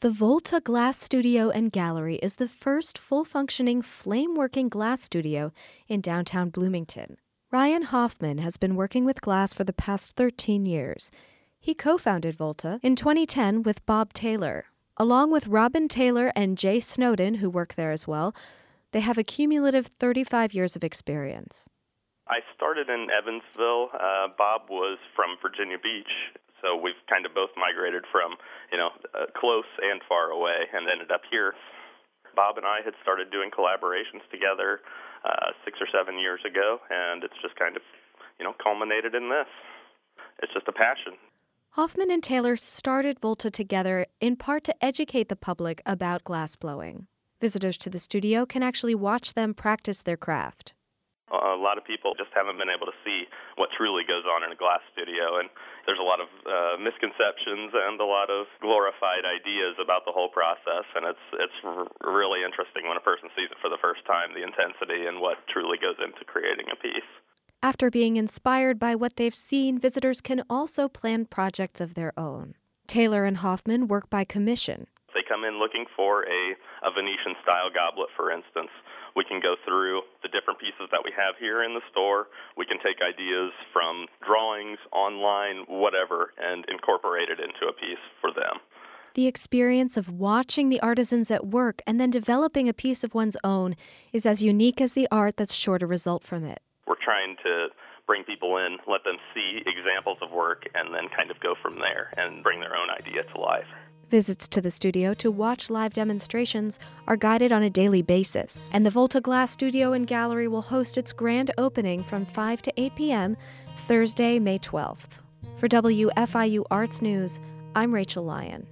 The Volta Glass Studio and Gallery is the first full functioning flame working glass studio in downtown Bloomington. Ryan Hoffman has been working with glass for the past 13 years. He co founded Volta in 2010 with Bob Taylor. Along with Robin Taylor and Jay Snowden, who work there as well, they have a cumulative 35 years of experience. I started in Evansville. Uh, Bob was from Virginia Beach, so we've kind of both migrated from, you know, uh, close and far away, and ended up here. Bob and I had started doing collaborations together uh, six or seven years ago, and it's just kind of, you know, culminated in this. It's just a passion. Hoffman and Taylor started Volta together in part to educate the public about glass blowing. Visitors to the studio can actually watch them practice their craft a lot of people just haven't been able to see what truly goes on in a glass studio. And there's a lot of uh, misconceptions and a lot of glorified ideas about the whole process. And it's it's r- really interesting when a person sees it for the first time the intensity and what truly goes into creating a piece. After being inspired by what they've seen visitors can also plan projects of their own. Taylor and hoffman work by commission. They come in looking for a, a venetian style goblet for instance. We can go through different pieces that we have here in the store. We can take ideas from drawings, online, whatever, and incorporate it into a piece for them. The experience of watching the artisans at work and then developing a piece of one's own is as unique as the art that's sure to result from it. We're trying to bring people in, let them see examples of work, and then kind of go from there and bring their own idea to life. Visits to the studio to watch live demonstrations are guided on a daily basis, and the Volta Glass Studio and Gallery will host its grand opening from 5 to 8 p.m. Thursday, May 12th. For WFIU Arts News, I'm Rachel Lyon.